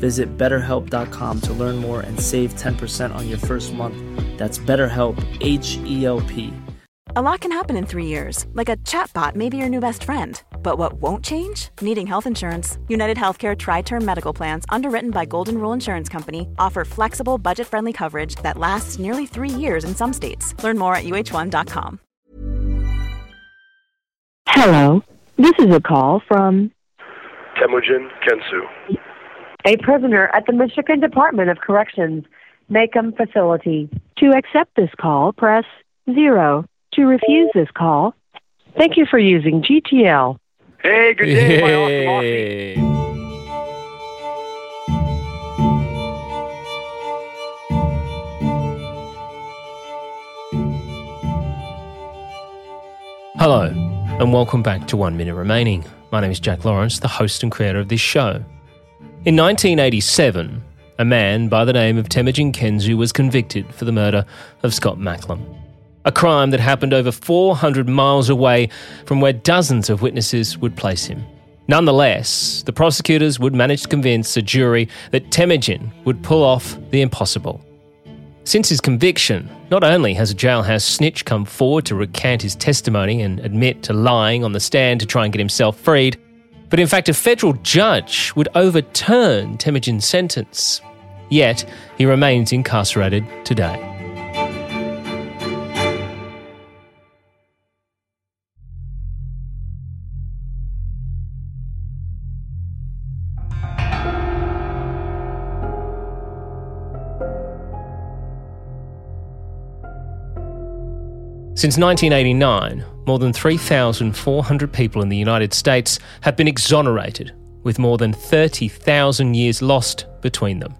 Visit betterhelp.com to learn more and save 10% on your first month. That's BetterHelp, H E L P. A lot can happen in three years, like a chatbot may be your new best friend. But what won't change? Needing health insurance. United Healthcare Tri Term Medical Plans, underwritten by Golden Rule Insurance Company, offer flexible, budget friendly coverage that lasts nearly three years in some states. Learn more at uh1.com. Hello, this is a call from Temujin Kensu. A prisoner at the Michigan Department of Corrections, Macomb facility. To accept this call, press 0. To refuse this call, thank you for using GTL. Hey, good day, my awesome Aussie. Hello, and welcome back to One Minute Remaining. My name is Jack Lawrence, the host and creator of this show. In 1987, a man by the name of Temujin Kensu was convicted for the murder of Scott Macklem. A crime that happened over 400 miles away from where dozens of witnesses would place him. Nonetheless, the prosecutors would manage to convince a jury that Temujin would pull off the impossible. Since his conviction, not only has a jailhouse snitch come forward to recant his testimony and admit to lying on the stand to try and get himself freed, but in fact, a federal judge would overturn Temujin's sentence. Yet, he remains incarcerated today. Since 1989, more than 3,400 people in the United States have been exonerated, with more than 30,000 years lost between them.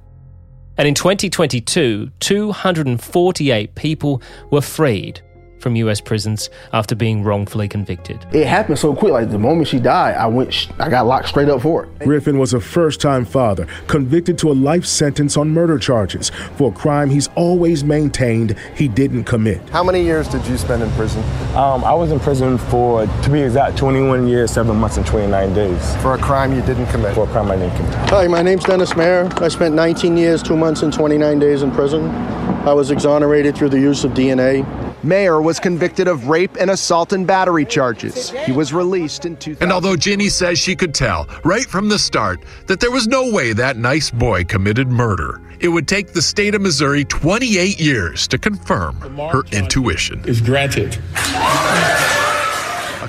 And in 2022, 248 people were freed from US prisons after being wrongfully convicted. It happened so quick. Like the moment she died, I went, sh- I got locked straight up for it. Griffin was a first time father, convicted to a life sentence on murder charges for a crime he's always maintained he didn't commit. How many years did you spend in prison? Um, I was in prison for, to be exact, 21 years, 7 months, and 29 days. For a crime you didn't commit? For a crime I didn't commit. Hi, my name's Dennis Mayer. I spent 19 years, 2 months, and 29 days in prison. I was exonerated through the use of DNA. Mayer was convicted of rape and assault and battery charges. He was released in 2000. And although Ginny says she could tell right from the start that there was no way that nice boy committed murder, it would take the state of Missouri 28 years to confirm her intuition. Is granted.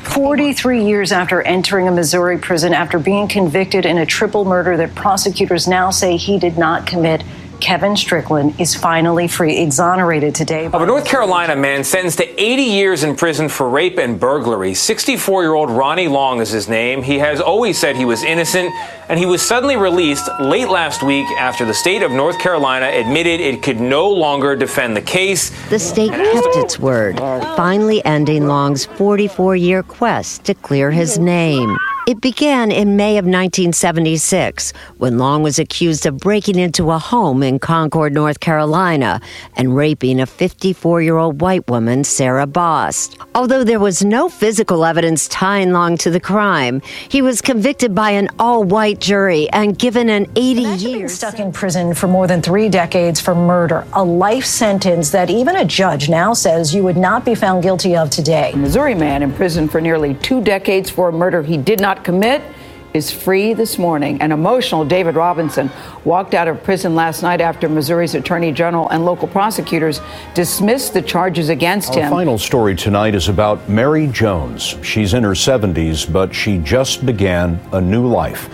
43 years after entering a Missouri prison after being convicted in a triple murder that prosecutors now say he did not commit, Kevin Strickland is finally free, exonerated today. Of a North Carolina man sentenced to 80 years in prison for rape and burglary. 64 year old Ronnie Long is his name. He has always said he was innocent, and he was suddenly released late last week after the state of North Carolina admitted it could no longer defend the case. The state kept its word, finally ending Long's 44 year quest to clear his name. It began in May of 1976 when Long was accused of breaking into a home in Concord, North Carolina, and raping a 54 year old white woman, Sarah Bost. Although there was no physical evidence tying Long to the crime, he was convicted by an all white jury and given an 80 years. Stuck in prison for more than three decades for murder, a life sentence that even a judge now says you would not be found guilty of today. A Missouri man in prison for nearly two decades for a murder he did not commit is free this morning. An emotional David Robinson walked out of prison last night after Missouri's attorney general and local prosecutors dismissed the charges against him. Our him. final story tonight is about Mary Jones. She's in her 70s, but she just began a new life.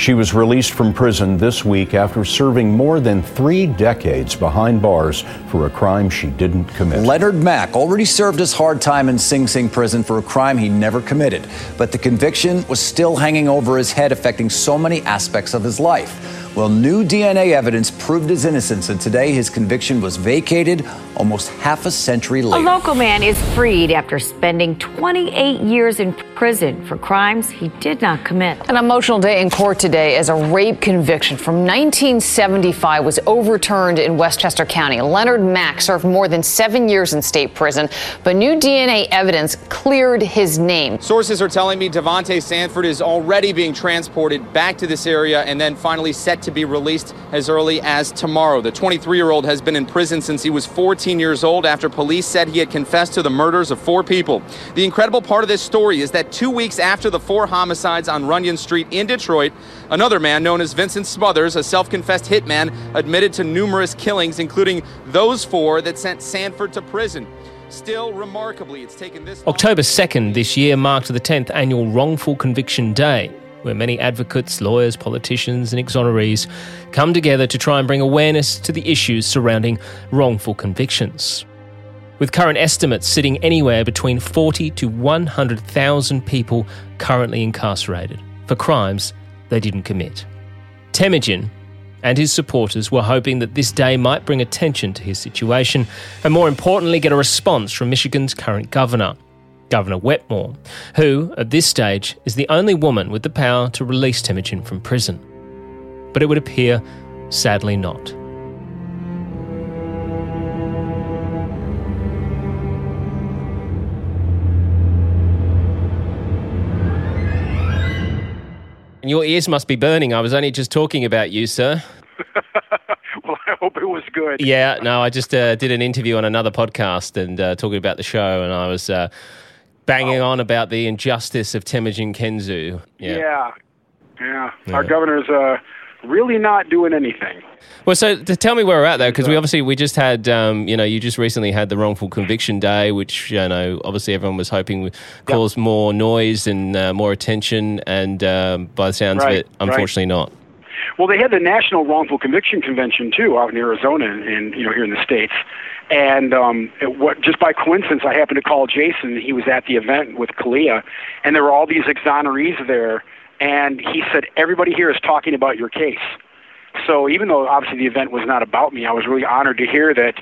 She was released from prison this week after serving more than three decades behind bars for a crime she didn't commit. Leonard Mack already served his hard time in Sing Sing prison for a crime he never committed, but the conviction was still hanging over his head, affecting so many aspects of his life. Well, new DNA evidence proved his innocence, and today his conviction was vacated almost half a century later. A local man is freed after spending 28 years in prison for crimes he did not commit. An emotional day in court today as a rape conviction from 1975 was overturned in Westchester County. Leonard Mack served more than seven years in state prison, but new DNA evidence cleared his name. Sources are telling me Davontae Sanford is already being transported back to this area and then finally set to be released as early as tomorrow. The 23 year old has been in prison since he was 14 years old after police said he had confessed to the murders of four people. The incredible part of this story is that two weeks after the four homicides on Runyon Street in Detroit, another man known as Vincent Smothers, a self confessed hitman, admitted to numerous killings, including those four that sent Sanford to prison. Still, remarkably, it's taken this. October 2nd this year marked the 10th annual Wrongful Conviction Day, where many advocates, lawyers, politicians, and exonerees come together to try and bring awareness to the issues surrounding wrongful convictions. With current estimates sitting anywhere between 40 to 100,000 people currently incarcerated for crimes they didn't commit. Temujin and his supporters were hoping that this day might bring attention to his situation and, more importantly, get a response from Michigan's current governor, Governor Whitmer, who, at this stage, is the only woman with the power to release Temujin from prison. But it would appear, sadly, not. Your ears must be burning. I was only just talking about you, sir. well, I hope it was good. Yeah, no, I just uh, did an interview on another podcast and uh, talking about the show, and I was uh, banging on about the injustice of Temujin Kensu. Yeah. Yeah. yeah. Our governor's uh, really not doing anything. Well, so to tell me where we're at though, because we obviously we just had, um, you know, you just recently had the wrongful conviction day, which you know, obviously everyone was hoping would cause more noise and uh, more attention, and um, by the sounds Right, of it, unfortunately not. Well, they had the National Wrongful Conviction Convention too out in Arizona, and you know here in the states. And um, it, what, just by coincidence, I happened to call Jason. He was at the event with Kalia, and there were all these exonerees there. And he said, "Everybody here is talking about your case." So even though obviously the event was not about me, I was really honored to hear that,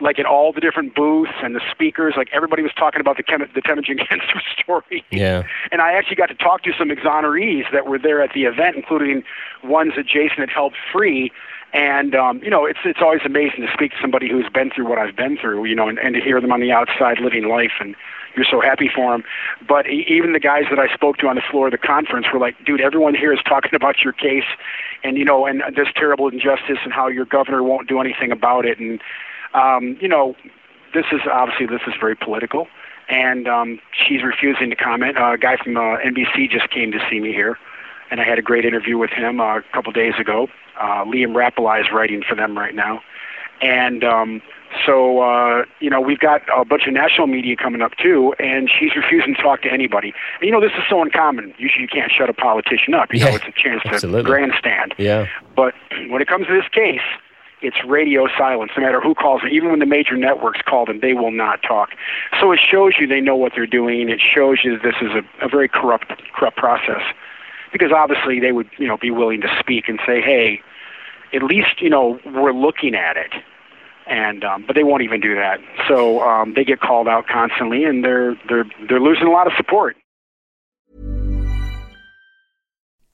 like at all the different booths and the speakers, like everybody was talking about the Chem- the Temujin Kensu story. Yeah. And I actually got to talk to some exonerees that were there at the event, including ones that Jason had helped free. And um, you know, it's it's always amazing to speak to somebody who's been through what I've been through, you know, and, and to hear them on the outside living life, and you're so happy for them. But e- even the guys that I spoke to on the floor of the conference were like, "Dude, everyone here is talking about your case, and you know, and this terrible injustice, and how your governor won't do anything about it." And um, you know, this is obviously this is very political, and um, she's refusing to comment. Uh, a guy from uh, NBC just came to see me here, and I had a great interview with him uh, a couple days ago. Uh, Liam Rapalai is writing for them right now, and um, so uh, you know we've got a bunch of national media coming up too, and she's refusing to talk to anybody. And you know this is so uncommon. Usually you can't shut a politician up. You know it's a chance to absolutely. grandstand. Yeah. But when it comes to this case, it's radio silence. No matter who calls them, even when the major networks call them, they will not talk. So it shows you they know what they're doing. It shows you this is a, a very corrupt, corrupt process. Because obviously they would, you know, be willing to speak and say, "Hey, at least you know we're looking at it." And um, but they won't even do that. So um, they get called out constantly, and they're they're they're losing a lot of support.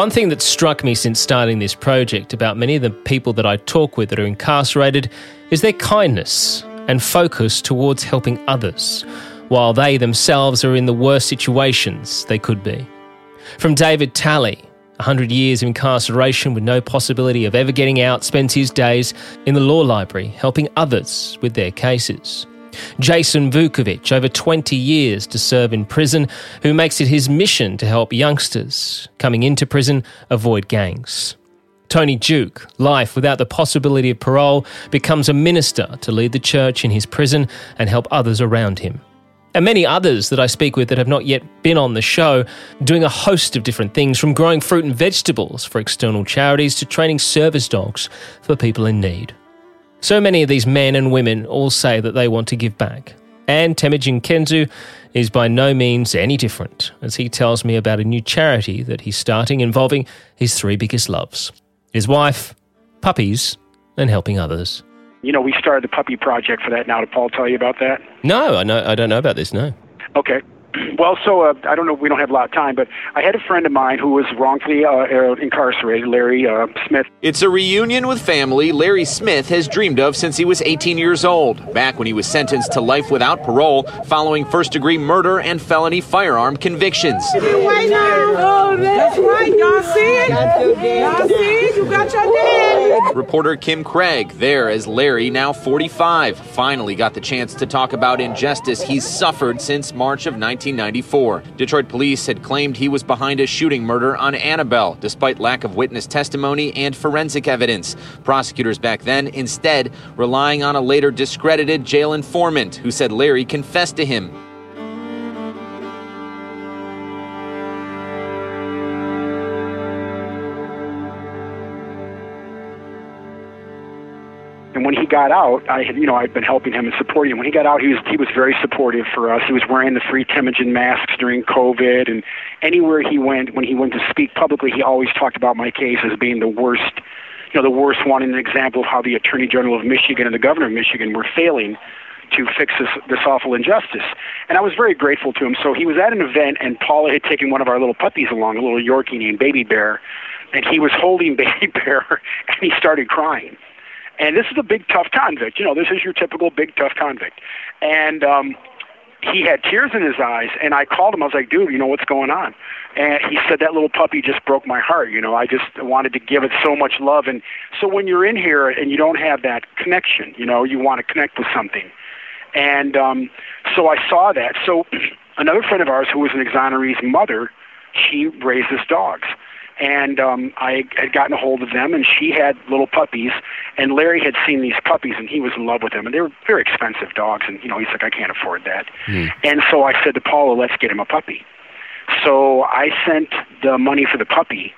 One thing that struck me since starting this project about many of the people that I talk with that are incarcerated is their kindness and focus towards helping others, while they themselves are in the worst situations they could be. From David Talley, 100 years of incarceration with no possibility of ever getting out, spends his days in the law library helping others with their cases. Jason Vukovic, over 20 years to serve in prison, who makes it his mission to help youngsters coming into prison avoid gangs. Tony Duke, life without the possibility of parole, becomes a minister to lead the church in his prison and help others around him. And many others that I speak with that have not yet been on the show, doing a host of different things from growing fruit and vegetables for external charities to training service dogs for people in need. So many of these men and women all say that they want to give back. And Temujin Kensu is by no means any different, as he tells me about a new charity that he's starting involving his three biggest loves his wife, puppies, and helping others. You know, we started the puppy project for that now. Did Paul tell you about that? No, I know I don't know about this, no. Okay. Well, so uh, I don't know. We don't have a lot of time, but I had a friend of mine who was wrongfully uh, uh, incarcerated, Larry uh, Smith. It's a reunion with family Larry Smith has dreamed of since he was 18 years old, back when he was sentenced to life without parole following first degree murder and felony firearm convictions. Oh, that's right. Y'all see it? Y'all see it? You got your dad. Reporter Kim Craig, there as Larry, now 45, finally got the chance to talk about injustice he's suffered since March of 19. 1994. Detroit police had claimed he was behind a shooting murder on Annabelle, despite lack of witness testimony and forensic evidence. Prosecutors back then, instead, relying on a later discredited jail informant who said Larry confessed to him. And when he got out, I had, you know, I'd been helping him and supporting him. When he got out, he was he was very supportive for us. He was wearing the free Temujin masks during COVID, and anywhere he went, when he went to speak publicly, he always talked about my case as being the worst, you know, the worst one, and an example of how the Attorney General of Michigan and the Governor of Michigan were failing to fix this this awful injustice. And I was very grateful to him. So he was at an event, and Paula had taken one of our little puppies along, a little Yorkie named Baby Bear, and he was holding Baby Bear, and he started crying and this is a big, tough convict. You know, this is your typical big, tough convict. And um, he had tears in his eyes, and I called him. I was like, dude, you know what's going on? And he said, that little puppy just broke my heart. You know, I just wanted to give it so much love. And so when you're in here and you don't have that connection, you know, you want to connect with something. And um, so I saw that. So another friend of ours who was an exoneree's mother, she raises dogs and um, I had gotten a hold of them, and she had little puppies, and Larry had seen these puppies, and he was in love with them, and they were very expensive dogs, and you know he's like, I can't afford that, mm. and so I said to Paula, let's get him a puppy. So I sent the money for the puppy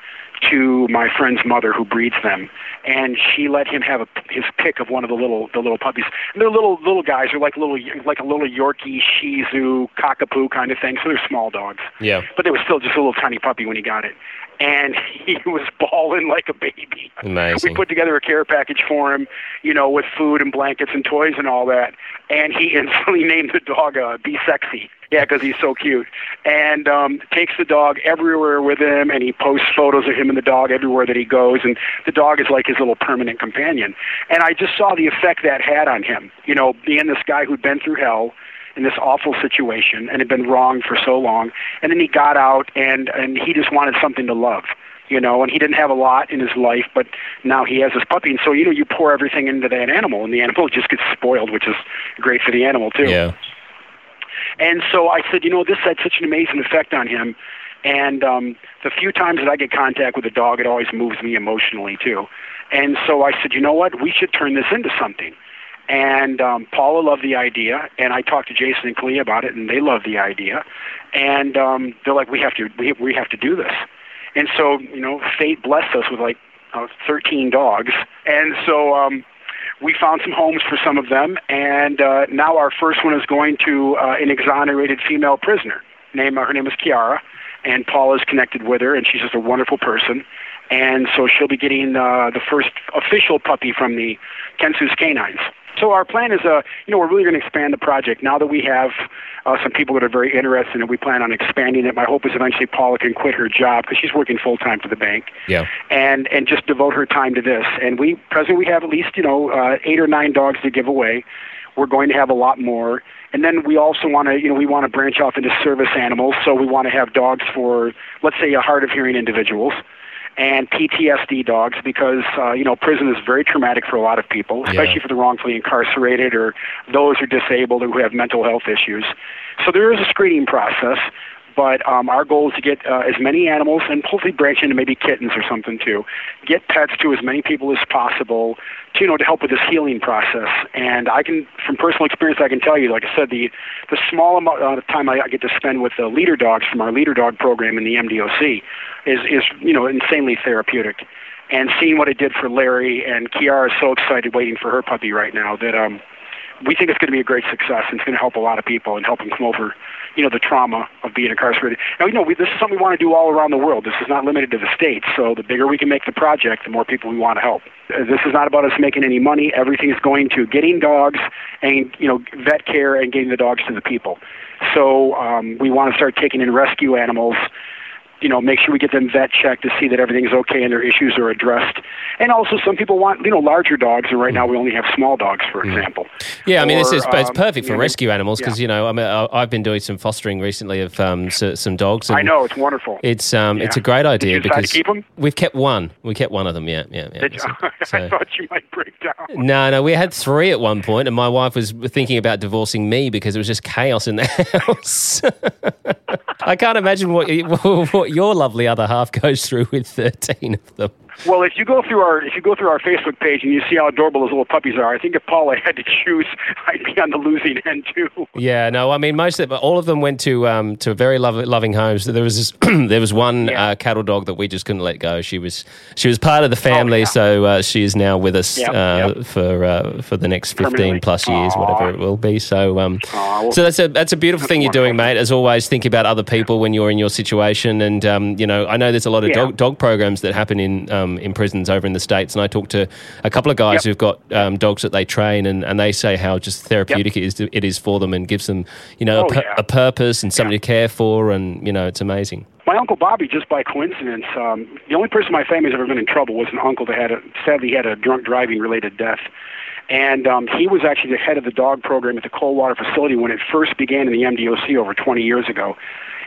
to my friend's mother who breeds them, and she let him have a, his pick of one of the little the little puppies. And they're little little guys. They're like little like a little Yorkie, Shih Tzu, Cockapoo kind of thing. So they're small dogs. Yeah. But they were still just a little tiny puppy when he got it. And he was bawling like a baby. Amazing. We put together a care package for him, you know, with food and blankets and toys and all that. And he instantly named the dog uh, Be Sexy. Yeah, because he's so cute. And um, takes the dog everywhere with him, and he posts photos of him and the dog everywhere that he goes. And the dog is like his little permanent companion. And I just saw the effect that had on him. You know, being this guy who'd been through hell in this awful situation and had been wrong for so long, and then he got out and and he just wanted something to love you know, and he didn't have a lot in his life, but now he has this puppy, and so you know, you pour everything into that animal, and the animal just gets spoiled, which is great for the animal too. Yeah. And so I said, you know, this had such an amazing effect on him. And um, the few times that I get contact with a dog, it always moves me emotionally too. And so I said, you know what, we should turn this into something. And um, Paula loved the idea, and I talked to Jason and Kalia about it, and they loved the idea. And um, they're like, we have to, we, we have to do this. And so, you know, fate blessed us with like uh, 13 dogs. And so um, we found some homes for some of them, and uh, now our first one is going to uh, an exonerated female prisoner. Name her name is Kiara, and Paul is connected with her, and she's just a wonderful person. And so she'll be getting uh, the first official puppy from the Kensus Canines. So our plan is, uh, you know, we're really going to expand the project now that we have uh, some people that are very interested, and we plan on expanding it. My hope is eventually Paula can quit her job because she's working full time for the bank, Yeah. and and just devote her time to this. And we presently we have at least you know uh, eight or nine dogs to give away. We're going to have a lot more, and then we also want to you know we want to branch off into service animals. So we want to have dogs for let's say a hard of hearing individuals and PTSD dogs because uh, you know prison is very traumatic for a lot of people, especially for the wrongfully incarcerated or those who are disabled or who have mental health issues. So there is a screening process, but um, our goal is to get uh, as many animals and hopefully branch into maybe kittens or something too. Get pets to as many people as possible to you know to help with this healing process. And I can, from personal experience, I can tell you, like I said, the the small amount of time I get to spend with the leader dogs from our leader dog program in the MDOC is is you know insanely therapeutic. And seeing what it did for Larry and Kiara is so excited waiting for her puppy right now that um we think it's going to be a great success and it's going to help a lot of people and help them come over, you know, the trauma of being incarcerated. Now, you know, we, this is something we want to do all around the world. This is not limited to the states. So the bigger we can make the project, the more people we want to help. Uh, This is not about us making any money. Everything is going to getting dogs and you know vet care and getting the dogs to the people. So um, we want to start taking in rescue animals you know, make sure we get them vet checked to see that everything's okay and their issues are addressed. And also, some people want, you know, larger dogs, and right now we only have small dogs, for example. Yeah, I mean, this is it's, it's um, perfect for know, rescue animals because, yeah. you know, I mean, I've been doing some fostering recently of um, some dogs. And I know it's wonderful. It's um, it's a Yeah. great idea you decide to because we've kept one. We kept one of them. Yeah, yeah, yeah. Did you- So- I thought you might break down. No, no, we had three at one point, and my wife was thinking about divorcing me because it was just chaos in the house. I can't imagine what what your lovely other half goes through with thirteen of them. Well, if you go through our if you go through our Facebook page and you see how adorable those little puppies are, I think if Paula had to choose, I'd be on the losing end too. Yeah, no, I mean most of them, all of them went to um, to very lov- loving homes. There was this, there was one uh, cattle dog that we just couldn't let go. She was she was part of the family, so uh, she is now with us Yep, uh, yep. for uh, for the next fifteen plus years, whatever it will be. So um, well, so that's a that's a beautiful thing you're doing, mate. As always, think about other people when you're in your situation, and um, you know I know there's a lot of Yeah. dog, dog programs that happen in um, in prisons over in the states, and I talked to a couple of guys who've got um, dogs that they train, and, and they say how just therapeutic it is it is for them, and gives them you know Oh, a, pu- yeah. a purpose and something to care for, and you know it's amazing. My uncle Bobby, just by coincidence, um, the only person in my family who's ever been in trouble was an uncle that had a sadly had a drunk driving related death. And um, he was actually the head of the dog program at the Coldwater facility when it first began in the MDOC over 20 years ago.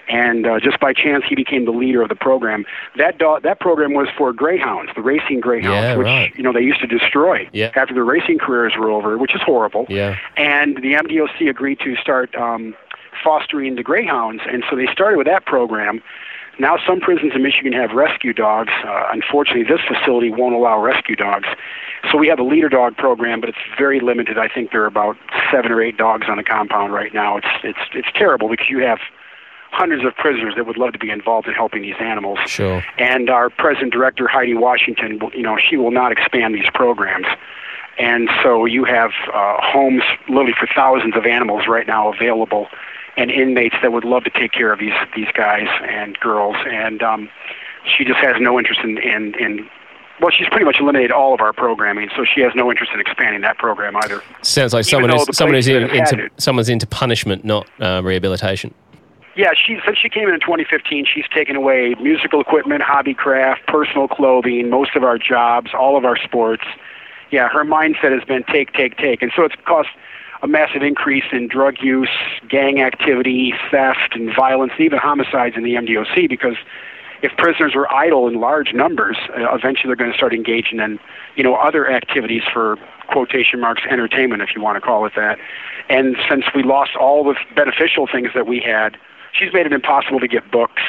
And uh, just by chance, he became the leader of the program. That dog, that program was for greyhounds, the racing greyhounds, Yeah, which right. you know they used to destroy Yeah. after their racing careers were over, which is horrible. Yeah. And the MDOC agreed to start um, fostering the greyhounds, and so they started with that program. Now, some prisons in Michigan have rescue dogs. Uh, unfortunately, this facility won't allow rescue dogs. So we have a leader dog program, but it's very limited. I think there are about seven or eight dogs on the compound right now. It's it's it's terrible because you have hundreds of prisoners that would love to be involved in helping these animals. Sure. And our present director Heidi Washington, you know, she will not expand these programs. And so you have uh, homes literally for thousands of animals right now available, and inmates that would love to take care of these these guys and girls. And um, she just has no interest in, in in well, she's pretty much eliminated all of our programming, so she has no interest in expanding that program either. Sounds like Even someone who's someone who's in, that have had into it- someone's into punishment, not uh, rehabilitation. Yeah, she since she came in in 2015, she's taken away musical equipment, hobby craft, personal clothing, most of our jobs, all of our sports. Yeah, her mindset has been take, take, take, and so it's caused a massive increase in drug use, gang activity, theft, and violence, even homicides in the MDOC because if prisoners were idle in large numbers, uh, eventually they're going to start engaging in, you know, other activities for quotation marks entertainment, if you want to call it that. And since we lost all the beneficial things that we had, she's made it impossible to get books.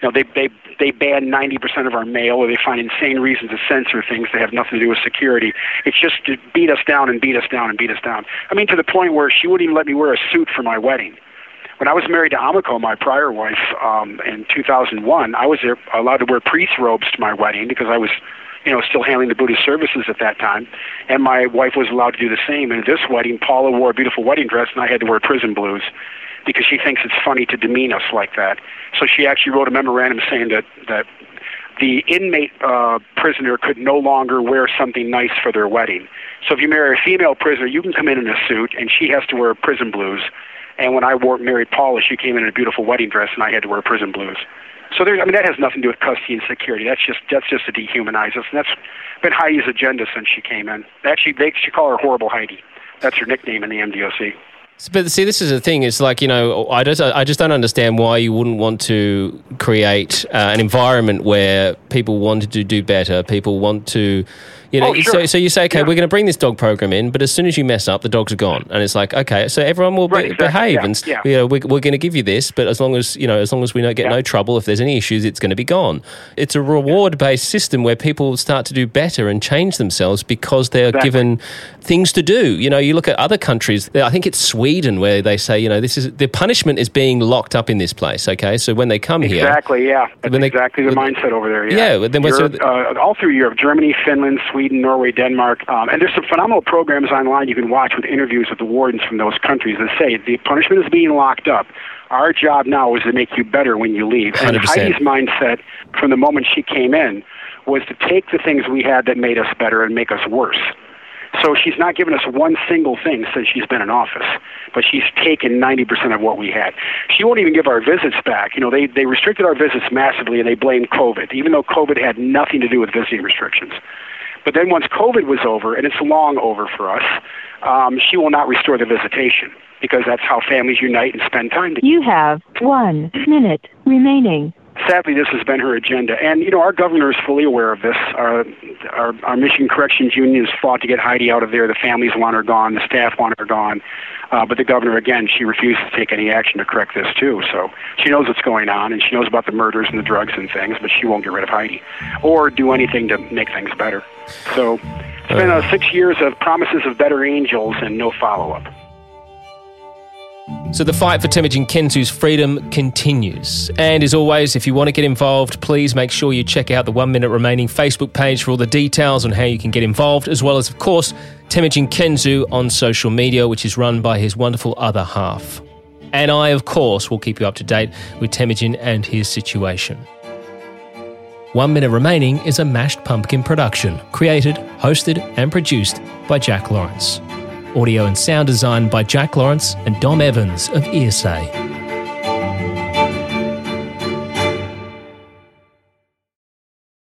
You know, they they they ban 90% of our mail, or they find insane reasons to censor things that have nothing to do with security. It's just to beat us down and beat us down and beat us down. I mean, to the point where she wouldn't even let me wear a suit for my wedding. When I was married to Amiko, my prior wife, um, in 2001, I was allowed to wear priest robes to my wedding because I was, you know, still handling the Buddhist services at that time, and my wife was allowed to do the same. And at this wedding, Paula wore a beautiful wedding dress, and I had to wear prison blues because she thinks it's funny to demean us like that. So she actually wrote a memorandum saying that that the inmate uh, prisoner could no longer wear something nice for their wedding. So if you marry a female prisoner, you can come in in a suit, and she has to wear prison blues. And when I wore, married Paula, she came in in a beautiful wedding dress, and I had to wear prison blues. So there, I mean, that has nothing to do with custody and security. That's just that's just to dehumanize us, and that's been Heidi's agenda since she came in. Actually, they should call her Horrible Heidi. That's her nickname in the MDOC. But see, this is the thing. It's like you know, I just I just don't understand why you wouldn't want to create uh, an environment where people want to do better. People want to, you know. Oh, sure. So so you say, okay, we're going to bring this dog program in, but as soon as you mess up, the dogs are gone, and it's like, okay, so everyone will Right, be, exactly. behave, Yeah, and yeah. you know, we're, we're going to give you this, but as long as you know, as long as we don't get no trouble, if there's any issues, it's going to be gone. It's a reward based system where people start to do better and change themselves because they're Exactly. given things to do. You know, you look at other countries. I think it's Sweden where they say, you know, this is the punishment is being locked up in this place. Okay, so when they come here, Exactly, yeah. That's When they- exactly the mindset over there. Yeah, Yeah, but then Europe, the- uh, all through Europe, Germany, Finland, Sweden, Norway, Denmark, um, and there's some phenomenal programs online you can watch with interviews with the wardens from those countries that say the punishment is being locked up. Our job now is to make you better when you leave. And 100%. Heidi's mindset from the moment she came in was to take the things we had that made us better and make us worse. So she's not given us one single thing since she's been in office, but she's taken 90% of what we had. She won't even give our visits back. You know, they, they restricted our visits massively and they blamed COVID, even though COVID had nothing to do with visiting restrictions. But then once COVID was over, and it's long over for us, um, she will not restore the visitation because that's how families unite and spend time together. You have one minute remaining. Sadly, this has been her agenda, and you know our governor is fully aware of this. Our our, our Mission Corrections Union has fought to get Heidi out of there. The families want her gone. The staff want her gone. Uh, but the governor, again, she refuses to take any action to correct this too. So she knows what's going on, and she knows about the murders and the drugs and things, but she won't get rid of Heidi or do anything to make things better. So it's been uh, six years of promises of better angels and no follow up. So the fight for Temujin Kensu's freedom continues. And as always, if you want to get involved, please make sure you check out the One Minute Remaining Facebook page for all the details on how you can get involved, as well as, of course, Temujin Kensu on social media, which is run by his wonderful other half. And I, of course, will keep you up to date with Temujin and his situation. One Minute Remaining is a mashed pumpkin production, created, hosted, and produced by Jack Lawrence. Audio and sound design by Jack Lawrence and Dom Evans of Earsay.